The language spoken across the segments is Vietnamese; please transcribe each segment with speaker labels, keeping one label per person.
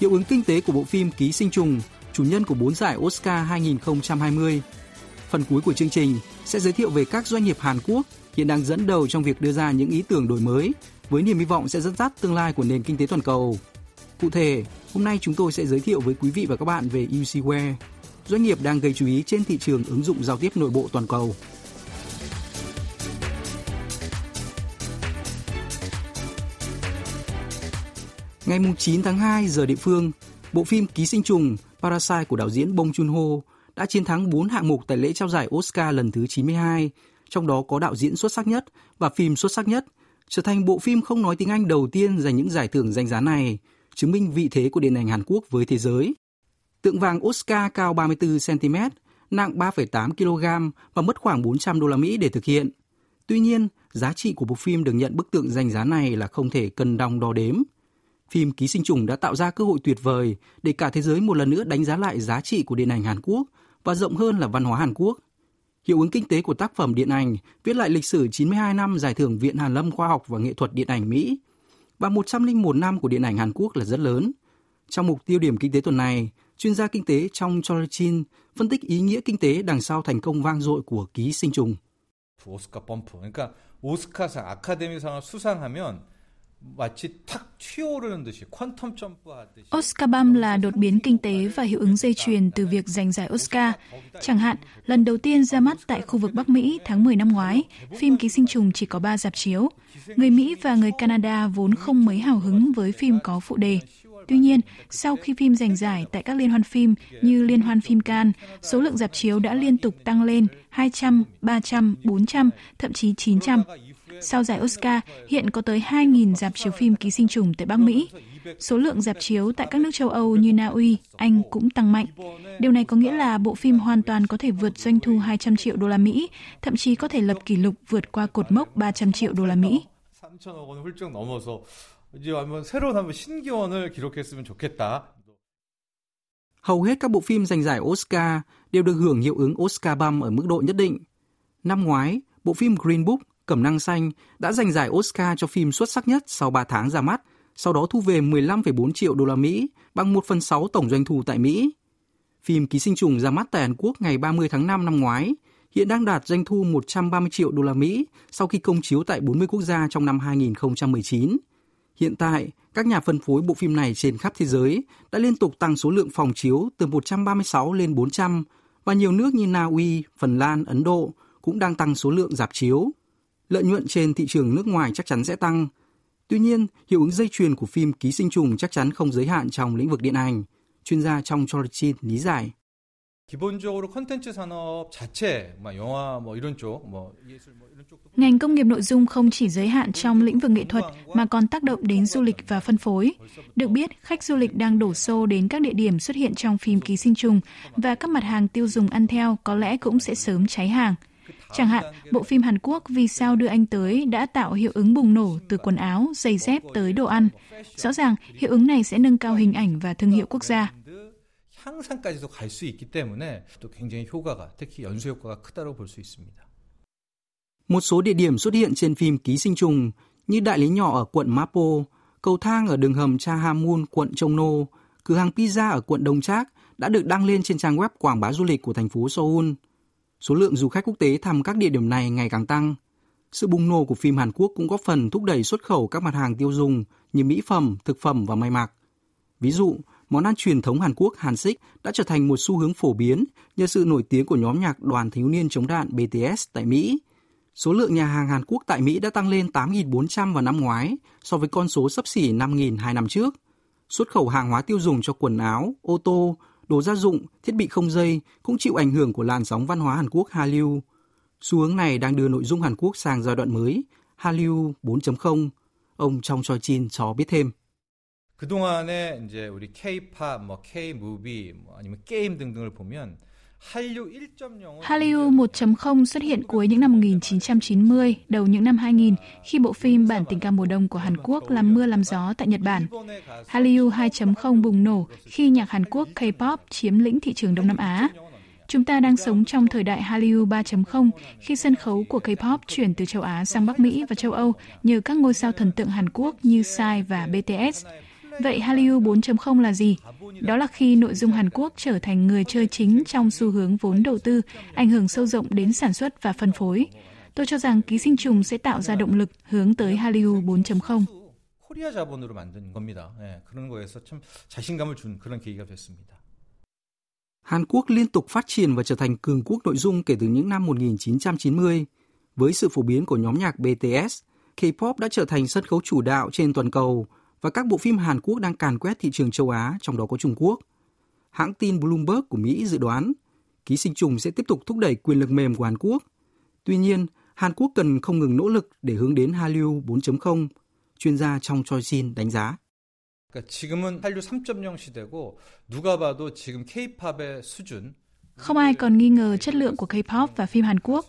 Speaker 1: hiệu ứng kinh tế của bộ phim Ký sinh trùng, chủ nhân của 4 giải Oscar 2020. Phần cuối của chương trình sẽ giới thiệu về các doanh nghiệp Hàn Quốc hiện đang dẫn đầu trong việc đưa ra những ý tưởng đổi mới với niềm hy vọng sẽ dẫn dắt tương lai của nền kinh tế toàn cầu. Cụ thể, hôm nay chúng tôi sẽ giới thiệu với quý vị và các bạn về UCWare, doanh nghiệp đang gây chú ý trên thị trường ứng dụng giao tiếp nội bộ toàn cầu. Ngày 9 tháng 2 giờ địa phương, bộ phim Ký sinh trùng Parasite của đạo diễn Bong Joon-ho đã chiến thắng 4 hạng mục tại lễ trao giải Oscar lần thứ 92, trong đó có đạo diễn xuất sắc nhất và phim xuất sắc nhất, trở thành bộ phim không nói tiếng Anh đầu tiên giành những giải thưởng danh giá này, chứng minh vị thế của điện ảnh Hàn Quốc với thế giới. Tượng vàng Oscar cao 34 cm, nặng 3,8 kg và mất khoảng 400 đô la Mỹ để thực hiện. Tuy nhiên, giá trị của bộ phim được nhận bức tượng danh giá này là không thể cân đong đo đếm – phim Ký sinh trùng đã tạo ra cơ hội tuyệt vời để cả thế giới một lần nữa đánh giá lại giá trị của điện ảnh Hàn Quốc và rộng hơn là văn hóa Hàn Quốc. Hiệu ứng kinh tế của tác phẩm điện ảnh viết lại lịch sử 92 năm giải thưởng Viện Hàn Lâm Khoa học và Nghệ thuật Điện ảnh Mỹ và 101 năm của điện ảnh Hàn Quốc là rất lớn. Trong mục tiêu điểm kinh tế tuần này, chuyên gia kinh tế trong Cholchin phân tích ý nghĩa kinh tế đằng sau thành công vang dội của ký sinh trùng.
Speaker 2: 오스카 범프. 그러니까 오스카상 아카데미상을 수상하면
Speaker 3: Oscar Bam là đột biến kinh tế và hiệu ứng dây chuyền từ việc giành giải Oscar. Chẳng hạn, lần đầu tiên ra mắt tại khu vực Bắc Mỹ tháng 10 năm ngoái, phim Ký sinh trùng chỉ có 3 dạp chiếu. Người Mỹ và người Canada vốn không mấy hào hứng với phim có phụ đề. Tuy nhiên, sau khi phim giành giải tại các liên hoan phim như Liên hoan phim Cannes, số lượng dạp chiếu đã liên tục tăng lên 200, 300, 400, thậm chí 900. Sau giải Oscar, hiện có tới 2.000 dạp chiếu phim ký sinh trùng tại Bắc Mỹ. Số lượng dạp chiếu tại các nước châu Âu như Na Uy, Anh cũng tăng mạnh. Điều này có nghĩa là bộ phim hoàn toàn có thể vượt doanh thu 200 triệu đô la Mỹ, thậm chí có thể lập kỷ lục vượt qua cột mốc 300 triệu đô la Mỹ.
Speaker 1: Hầu hết các bộ phim giành giải Oscar đều được hưởng hiệu ứng Oscar bump ở mức độ nhất định. Năm ngoái, bộ phim Green Book Cẩm năng xanh đã giành giải Oscar cho phim xuất sắc nhất sau 3 tháng ra mắt, sau đó thu về 15,4 triệu đô la Mỹ, bằng 1 phần 6 tổng doanh thu tại Mỹ. Phim Ký sinh trùng ra mắt tại Hàn Quốc ngày 30 tháng 5 năm ngoái, hiện đang đạt doanh thu 130 triệu đô la Mỹ sau khi công chiếu tại 40 quốc gia trong năm 2019. Hiện tại, các nhà phân phối bộ phim này trên khắp thế giới đã liên tục tăng số lượng phòng chiếu từ 136 lên 400 và nhiều nước như Na Uy, Phần Lan, Ấn Độ cũng đang tăng số lượng dạp chiếu lợi nhuận trên thị trường nước ngoài chắc chắn sẽ tăng. Tuy nhiên, hiệu ứng dây chuyền của phim ký sinh trùng chắc chắn không giới hạn trong lĩnh vực điện ảnh. Chuyên gia trong Chorchin lý giải.
Speaker 3: Ngành công nghiệp nội dung không chỉ giới hạn trong lĩnh vực nghệ thuật mà còn tác động đến du lịch và phân phối. Được biết, khách du lịch đang đổ xô đến các địa điểm xuất hiện trong phim ký sinh trùng và các mặt hàng tiêu dùng ăn theo có lẽ cũng sẽ sớm cháy hàng. Chẳng hạn, bộ phim Hàn Quốc Vì sao đưa anh tới đã tạo hiệu ứng bùng nổ từ quần áo, giày dép tới đồ ăn. Rõ ràng, hiệu ứng này sẽ nâng cao hình ảnh và thương hiệu quốc gia.
Speaker 2: 향상까지도 갈 수 있기 때문에 또 굉장히 효과가 특히 연수 효과가 크다고 볼 수 있습니다.
Speaker 1: Một số địa điểm xuất hiện trên phim Ký sinh trùng như đại lý nhỏ ở quận Mapo, cầu thang ở đường hầm Cha Hamun, quận Trông Nô, cửa hàng pizza ở quận Đông Trác đã được đăng lên trên trang web quảng bá du lịch của thành phố Seoul. Số lượng du khách quốc tế thăm các địa điểm này ngày càng tăng. Sự bùng nổ của phim Hàn Quốc cũng góp phần thúc đẩy xuất khẩu các mặt hàng tiêu dùng như mỹ phẩm, thực phẩm và may mặc. Ví dụ, món ăn truyền thống Hàn Quốc Hàn xích đã trở thành một xu hướng phổ biến nhờ sự nổi tiếng của nhóm nhạc đoàn thiếu niên chống đạn BTS tại Mỹ. Số lượng nhà hàng Hàn Quốc tại Mỹ đã tăng lên 8.400 vào năm ngoái so với con số sấp xỉ 5.000 hai năm trước. Xuất khẩu hàng hóa tiêu dùng cho quần áo, ô tô, đồ gia dụng, thiết bị không dây cũng chịu ảnh hưởng của làn sóng văn hóa Hàn Quốc Hallyu. Xu hướng này đang đưa nội dung Hàn Quốc sang giai đoạn mới, Hallyu 4.0. Ông Trong Choi Chin cho biết thêm.
Speaker 2: 그동안에 이제 우리 K-팝, 뭐 K-movie, 뭐 아니면 게임 등등을 보면
Speaker 3: Hallyu 1.0 xuất hiện cuối những năm 1990, đầu những năm 2000 khi bộ phim Bản tình ca mùa đông của Hàn Quốc làm mưa làm gió tại Nhật Bản. Hallyu 2.0 bùng nổ khi nhạc Hàn Quốc K-pop chiếm lĩnh thị trường Đông Nam Á. Chúng ta đang sống trong thời đại Hallyu 3.0 khi sân khấu của K-pop chuyển từ châu Á sang Bắc Mỹ và châu Âu nhờ các ngôi sao thần tượng Hàn Quốc như Psy và BTS. Vậy Hallyu 4.0 là gì? Đó là khi nội dung Hàn Quốc trở thành người chơi chính trong xu hướng vốn đầu tư, ảnh hưởng sâu rộng đến sản xuất và phân phối. Tôi cho rằng ký sinh trùng sẽ tạo ra động lực hướng tới Hallyu 4.0. 코리아 자본으로 만든 겁니다. 예, 그런 거에서 참 자신감을 준 그런 계기가 됐습니다.
Speaker 1: Hàn Quốc liên tục phát triển và trở thành cường quốc nội dung kể từ những năm 1990. Với sự phổ biến của nhóm nhạc BTS, K-pop đã trở thành sân khấu chủ đạo trên toàn cầu và các bộ phim Hàn Quốc đang càn quét thị trường châu Á, trong đó có Trung Quốc. Hãng tin Bloomberg của Mỹ dự đoán ký sinh trùng sẽ tiếp tục thúc đẩy quyền lực mềm của Hàn Quốc. Tuy nhiên, Hàn Quốc cần không ngừng nỗ lực để hướng đến Hallyu 4.0, chuyên gia trong Choi Shin đánh giá.
Speaker 2: 그러니까 지금은 한류 3.0 시대고 누가 봐도 지금 K-팝의 수준
Speaker 3: không ai còn nghi ngờ chất lượng của K-pop và phim Hàn Quốc.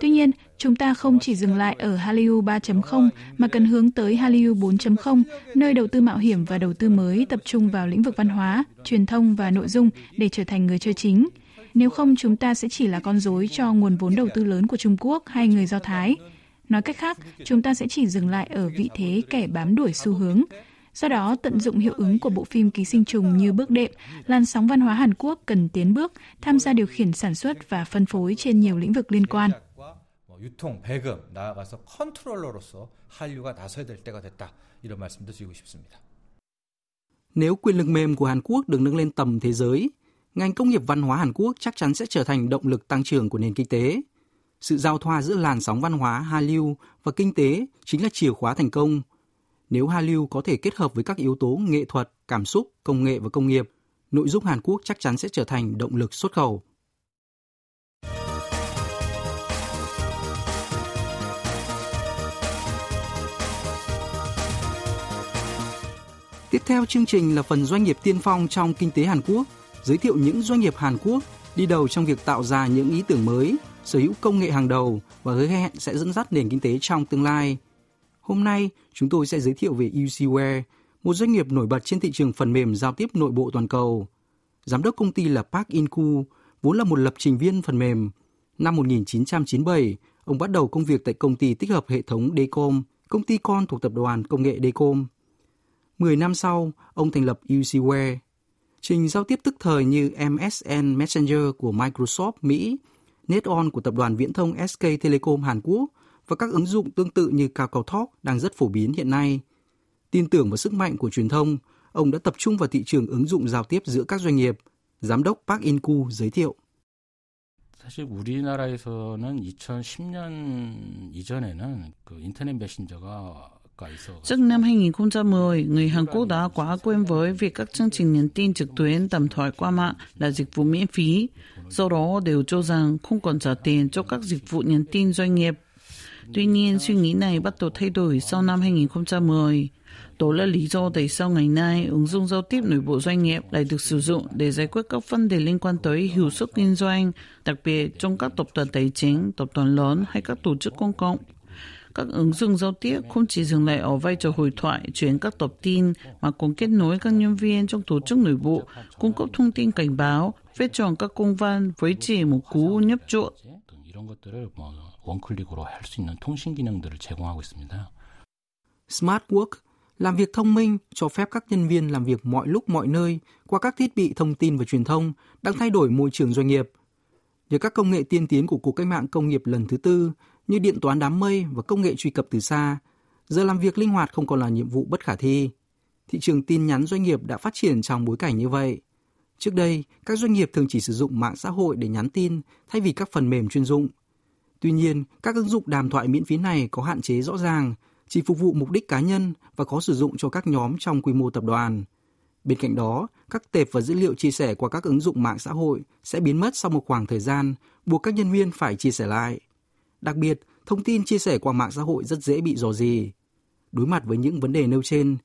Speaker 3: Tuy nhiên, chúng ta không chỉ dừng lại ở Hallyu 3.0 mà cần hướng tới Hallyu 4.0, nơi đầu tư mạo hiểm và đầu tư mới tập trung vào lĩnh vực văn hóa, truyền thông và nội dung để trở thành người chơi chính. Nếu không, chúng ta sẽ chỉ là con rối cho nguồn vốn đầu tư lớn của Trung Quốc hay người Do Thái. Nói cách khác, chúng ta sẽ chỉ dừng lại ở vị thế kẻ bám đuổi xu hướng, Do đó, tận dụng hiệu ứng của bộ phim Ký sinh trùng như bước đệm, làn sóng văn hóa Hàn Quốc cần tiến bước, tham gia điều khiển sản xuất và phân phối trên nhiều lĩnh vực liên quan. 유통, 배급, 나아가서 컨트롤러로서 한류가 나서야 될 때가 됐다. 이런 말씀도 드리고 싶습니다.
Speaker 1: Nếu quyền lực mềm của Hàn Quốc được nâng lên tầm thế giới, ngành công nghiệp văn hóa Hàn Quốc chắc chắn sẽ trở thành động lực tăng trưởng của nền kinh tế. Sự giao thoa giữa làn sóng văn hóa Hallyu và kinh tế chính là chìa khóa thành công nếu Hallyu có thể kết hợp với các yếu tố nghệ thuật, cảm xúc, công nghệ và công nghiệp, nội dung Hàn Quốc chắc chắn sẽ trở thành động lực xuất khẩu. Tiếp theo chương trình là phần doanh nghiệp tiên phong trong kinh tế Hàn Quốc, giới thiệu những doanh nghiệp Hàn Quốc đi đầu trong việc tạo ra những ý tưởng mới, sở hữu công nghệ hàng đầu và hứa hẹn sẽ dẫn dắt nền kinh tế trong tương lai – Hôm nay, chúng tôi sẽ giới thiệu về UCWare, một doanh nghiệp nổi bật trên thị trường phần mềm giao tiếp nội bộ toàn cầu. Giám đốc công ty là Park In-ku, vốn là một lập trình viên phần mềm. Năm 1997, ông bắt đầu công việc tại công ty tích hợp hệ thống Decom, công ty con thuộc tập đoàn công nghệ Decom. Mười năm sau, ông thành lập UCWare. Trình giao tiếp tức thời như MSN Messenger của Microsoft Mỹ, NetOn của tập đoàn viễn thông SK Telecom Hàn Quốc – và các ứng dụng tương tự như Kakao Talk đang rất phổ biến hiện nay. Tin tưởng vào sức mạnh của truyền thông, ông đã tập trung vào thị trường ứng dụng giao tiếp giữa các doanh nghiệp. Giám đốc Park In-ku giới thiệu. 사실 우리나라에서는 2010년 이전에는 그 인터넷 메신저가
Speaker 4: Trước năm 2010, người Hàn Quốc đã quá quen với việc các chương trình nhắn tin trực tuyến tầm thoại qua mạng là dịch vụ miễn phí. Do đó, đều cho rằng không còn trả tiền cho các dịch vụ nhắn tin doanh nghiệp Tuy nhiên, suy nghĩ này bắt đầu thay đổi sau năm 2010. Đó là lý do tại sao ngày nay ứng dụng giao tiếp nội bộ doanh nghiệp lại được sử dụng để giải quyết các vấn đề liên quan tới hiệu suất kinh doanh, đặc biệt trong các tập đoàn tài chính, tập đoàn lớn hay các tổ chức công cộng. Các ứng dụng giao tiếp không chỉ dừng lại ở vai trò hội thoại, chuyển các tập tin, mà còn kết nối các nhân viên trong tổ chức nội bộ, cung cấp thông tin cảnh báo, phê chọn các công văn với chỉ một cú nhấp chuột.
Speaker 1: 원클릭으로 할 수 있는 통신 기능들을 제공하고 있습니다. Smart Work làm việc thông minh cho phép các nhân viên làm việc mọi lúc mọi nơi qua các thiết bị thông tin và truyền thông đang thay đổi môi trường doanh nghiệp. Nhờ các công nghệ tiên tiến của cuộc cách mạng công nghiệp lần thứ tư như điện toán đám mây và công nghệ truy cập từ xa, giờ làm việc linh hoạt không còn là nhiệm vụ bất khả thi. Thị trường tin nhắn doanh nghiệp đã phát triển trong bối cảnh như vậy. Trước đây, các doanh nghiệp thường chỉ sử dụng mạng xã hội để nhắn tin thay vì các phần mềm chuyên dụng – Tuy nhiên, các ứng dụng đàm thoại miễn phí này có hạn chế rõ ràng, chỉ phục vụ mục đích cá nhân và có sử dụng cho các nhóm trong quy mô tập đoàn. Bên cạnh đó, các tệp và dữ liệu chia sẻ qua các ứng dụng mạng xã hội sẽ biến mất sau một khoảng thời gian, buộc các nhân viên phải chia sẻ lại. Đặc biệt, thông tin chia sẻ qua mạng xã hội rất dễ bị dò dỉ. Đối mặt với những vấn đề nêu trên,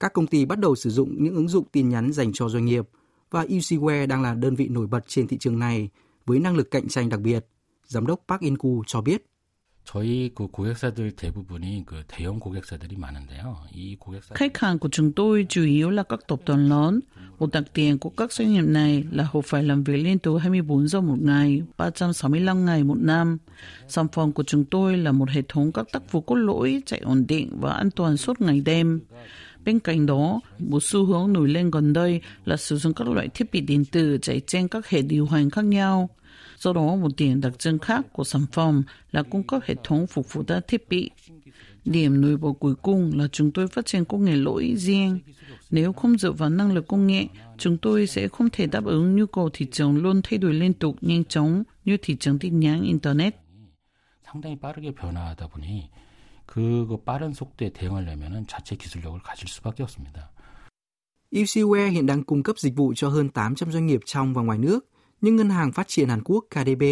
Speaker 1: các công ty bắt đầu sử dụng những ứng dụng tin nhắn dành cho doanh nghiệp và UCWare đang là đơn vị nổi bật trên thị trường này với năng lực cạnh tranh đặc biệt giám đốc Park In-ku cho biết.
Speaker 4: Khách hàng của chúng tôi chủ yếu là các tập đoàn lớn. Một đặc điểm của các doanh nghiệp này là họ phải làm việc liên tục 24 giờ một ngày, 365 ngày một năm. Sản phẩm của chúng tôi là một hệ thống các tác vụ cốt lõi chạy ổn định và an toàn suốt ngày đêm. Bên cạnh đó, một xu hướng nổi lên gần đây là sử dụng các loại thiết bị điện tử chạy trên các hệ điều hành khác nhau. Do đó, một điểm đặc trưng khác của sản phẩm là cung cấp hệ thống phục vụ đa thiết bị. Điểm nổi bật cuối cùng là chúng tôi phát triển công nghệ lỗi riêng. Nếu không dựa vào năng lực công nghệ, chúng tôi sẽ không thể đáp ứng nhu cầu thị trường luôn thay đổi liên tục nhanh chóng như thị trường tin nhắn Internet.
Speaker 5: 상당히 빠르게 변화하다 보니 그 빠른 속도에 대응하려면 자체 기술력을 가질 수밖에 없습니다.
Speaker 1: UCWare hiện đang cung cấp dịch vụ cho hơn 800 doanh nghiệp trong và ngoài nước, như Ngân hàng Phát triển Hàn Quốc KDB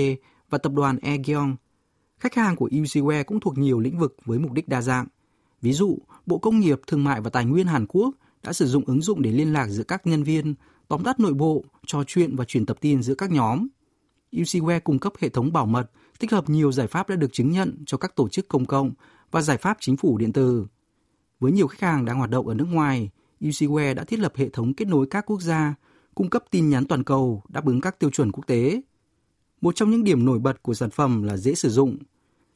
Speaker 1: và tập đoàn Aegeon. Khách hàng của UCWare cũng thuộc nhiều lĩnh vực với mục đích đa dạng. Ví dụ, Bộ Công nghiệp, Thương mại và Tài nguyên Hàn Quốc đã sử dụng ứng dụng để liên lạc giữa các nhân viên, tóm tắt nội bộ, trò chuyện và truyền tập tin giữa các nhóm. UCWare cung cấp hệ thống bảo mật, tích hợp nhiều giải pháp đã được chứng nhận cho các tổ chức công cộng và giải pháp chính phủ điện tử. Với nhiều khách hàng đang hoạt động ở nước ngoài, UCWare đã thiết lập hệ thống kết nối các quốc gia, cung cấp tin nhắn toàn cầu đáp ứng các tiêu chuẩn quốc tế. Một trong những điểm nổi bật của sản phẩm là dễ sử dụng.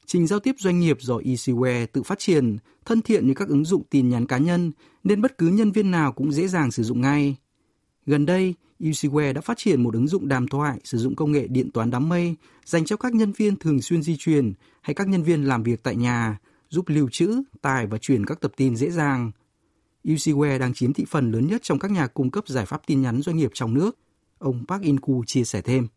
Speaker 1: Trình giao tiếp doanh nghiệp do EasyWare tự phát triển, thân thiện như các ứng dụng tin nhắn cá nhân, nên bất cứ nhân viên nào cũng dễ dàng sử dụng ngay. Gần đây, UCWare đã phát triển một ứng dụng đàm thoại sử dụng công nghệ điện toán đám mây dành cho các nhân viên thường xuyên di chuyển hay các nhân viên làm việc tại nhà, giúp lưu trữ, tải và truyền các tập tin dễ dàng. UCWare đang chiếm thị phần lớn nhất trong các nhà cung cấp giải pháp tin nhắn doanh nghiệp trong nước. Ông Park In-ku chia sẻ thêm.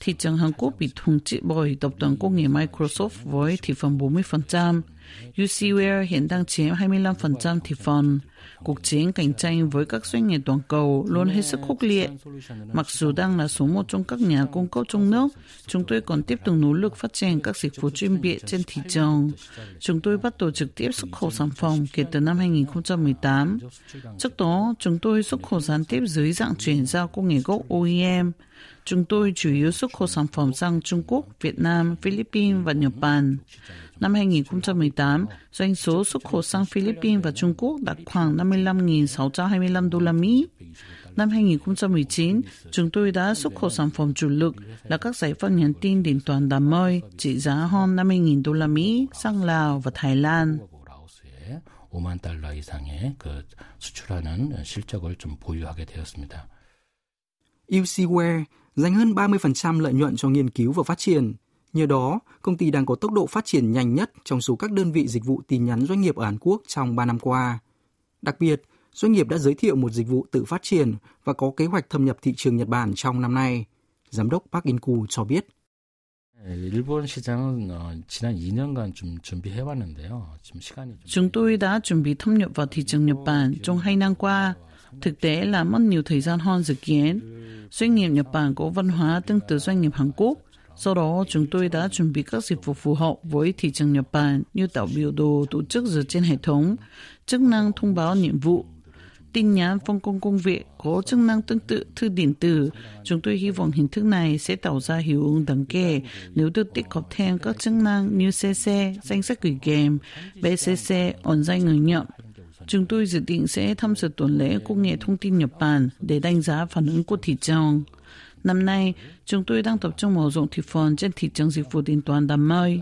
Speaker 4: Thị trường Hàn Quốc bị thống trị bởi tập đoàn công nghệ Microsoft với thị phần 40%. UCWare hiện đang chiếm 25% thị phần. Cuộc chiến cạnh tranh với các doanh nghiệp toàn cầu luôn hết sức khốc liệt. Mặc dù đang là số một trong các nhà cung cấp trong nước, chúng tôi còn tiếp tục nỗ lực phát triển các dịch vụ chuyên biệt trên thị trường. Chúng tôi bắt đầu trực tiếp xuất khẩu sản phẩm kể từ năm 2018. Trước đó, chúng tôi xuất khẩu gián tiếp dưới dạng chuyển giao công nghệ gốc OEM. Chúng tôi chủ yếu xuất khẩu sản phẩm sang Trung Quốc, Việt Nam, Philippines và Nhật Bản. Năm 2018, doanh số xuất khẩu sang Philippines và Trung Quốc đạt khoảng 55.625 đô la Mỹ. Năm 2019, chúng tôi đã xuất khẩu sản phẩm chủ lực là các giải pháp nhắn tin điện toán đám mây trị giá hơn 50.000 đô la Mỹ sang Lào và Thái Lan.
Speaker 5: 라오스에 5만 달러 이상의 그 수출하는 실적을 좀 보유하게 되었습니다.
Speaker 1: UCWare dành hơn 30% lợi nhuận cho nghiên cứu và phát triển. Nhờ đó, công ty đang có tốc độ phát triển nhanh nhất trong số các đơn vị dịch vụ tin nhắn doanh nghiệp ở Hàn Quốc trong 3 năm qua. Đặc biệt, doanh nghiệp đã giới thiệu một dịch vụ tự phát triển và có kế hoạch thâm nhập thị trường Nhật Bản trong năm nay. Giám đốc Park In-ku cho biết.
Speaker 4: Chúng tôi đã chuẩn bị thâm nhập vào thị trường Nhật Bản trong hai năm qua. Thực tế là mất nhiều thời gian hơn dự kiến. Doanh nghiệp Nhật Bản có văn hóa tương tự doanh nghiệp Hàn Quốc. sau đó, chúng tôi đã chuẩn bị các dịch vụ phù hợp với thị trường Nhật Bản như tạo biểu đồ tổ chức dựa trên hệ thống, chức năng thông báo nhiệm vụ, tin nhắn phân công công việc có chức năng tương tự thư điện tử. Chúng tôi hy vọng hình thức này sẽ tạo ra hiệu ứng đáng kể nếu được tích hợp thêm các chức năng như CC, danh sách gửi kèm, BCC, ổn danh người nhận. Chúng tôi dự định sẽ tham dự tuần lễ công nghệ thông tin Nhật Bản để đánh giá phản ứng của thị trường. Năm nay, chúng tôi đang tập trung mở rộng thị phần trên thị trường dịch vụ điện toán đám mây.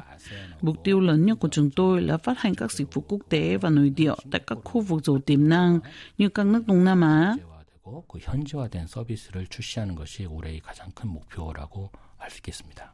Speaker 4: Mục tiêu lớn nhất của chúng tôi là phát hành các dịch vụ quốc tế và nội địa tại các khu vực giàu tiềm năng như các nước Đông Nam Á.
Speaker 5: 현지화되고 그 현지화된 서비스를 출시하는 것이 올해의 가장 큰 목표라고 할 수 있겠습니다.